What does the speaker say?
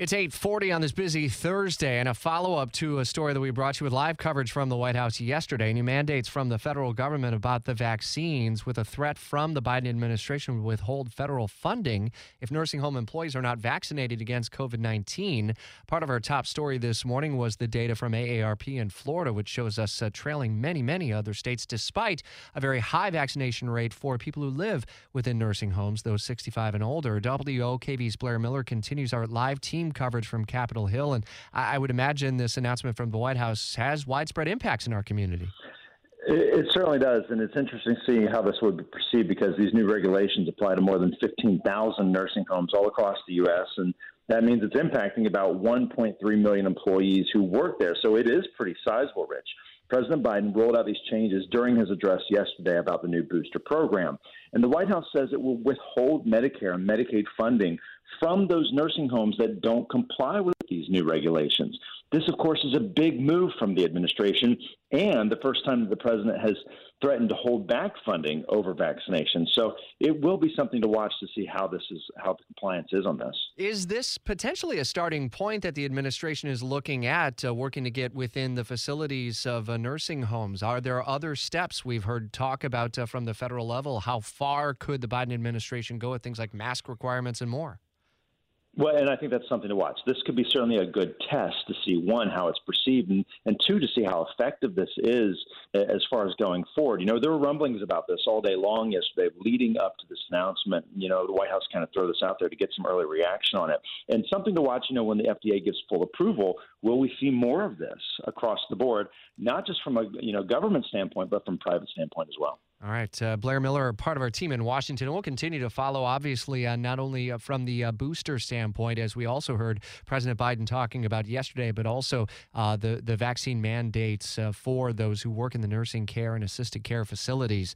It's 8:40 on this busy Thursday and a follow-up to a story that we brought you with live coverage from the White House yesterday. New mandates from the federal government about the vaccines with a threat from the Biden administration to withhold federal funding if nursing home employees are not vaccinated against COVID-19. Part of our top story this morning was the data from AARP in Florida which shows us uh, trailing many many other states despite a very high vaccination rate for people who live within nursing homes, those 65 and older. WOKV's Blair Miller continues our live team coverage from Capitol Hill. And I, I would imagine this announcement from the White House has widespread impacts in our community. It, certainly does, and it's interesting to see how this would be perceived because these new regulations apply to more than 15,000 nursing homes all across the U.S., and that means it's impacting about 1.3 million employees who work there. So it is pretty sizable, Rich. President Biden rolled out these changes during his address yesterday about the new booster program. And the White House says it will withhold Medicare and Medicaid funding from those nursing homes that don't comply with these new regulations. This, of course, is a big move from the administration and the first time that the president has threatened to hold back funding over vaccination. So it will be something to watch to see how this is how the compliance is on this. Is this potentially a starting point that the administration is looking at, uh, working to get within the facilities of uh, nursing homes? Are there other steps we've heard talk about uh, from the federal level? How far could the Biden administration go with things like mask requirements and more? Well, and I think that's something to watch. This could be certainly a good test to see one how it's perceived, and, and two to see how effective this is as far as going forward. You know, there were rumblings about this all day long yesterday, leading up to this announcement. You know, the White House kind of throw this out there to get some early reaction on it, and something to watch. You know, when the FDA gives full approval, will we see more of this across the board, not just from a you know government standpoint, but from private standpoint as well. All right. Uh, Blair Miller, part of our team in Washington. and We'll continue to follow, obviously, uh, not only uh, from the uh, booster standpoint, as we also heard President Biden talking about yesterday, but also uh, the, the vaccine mandates uh, for those who work in the nursing care and assisted care facilities.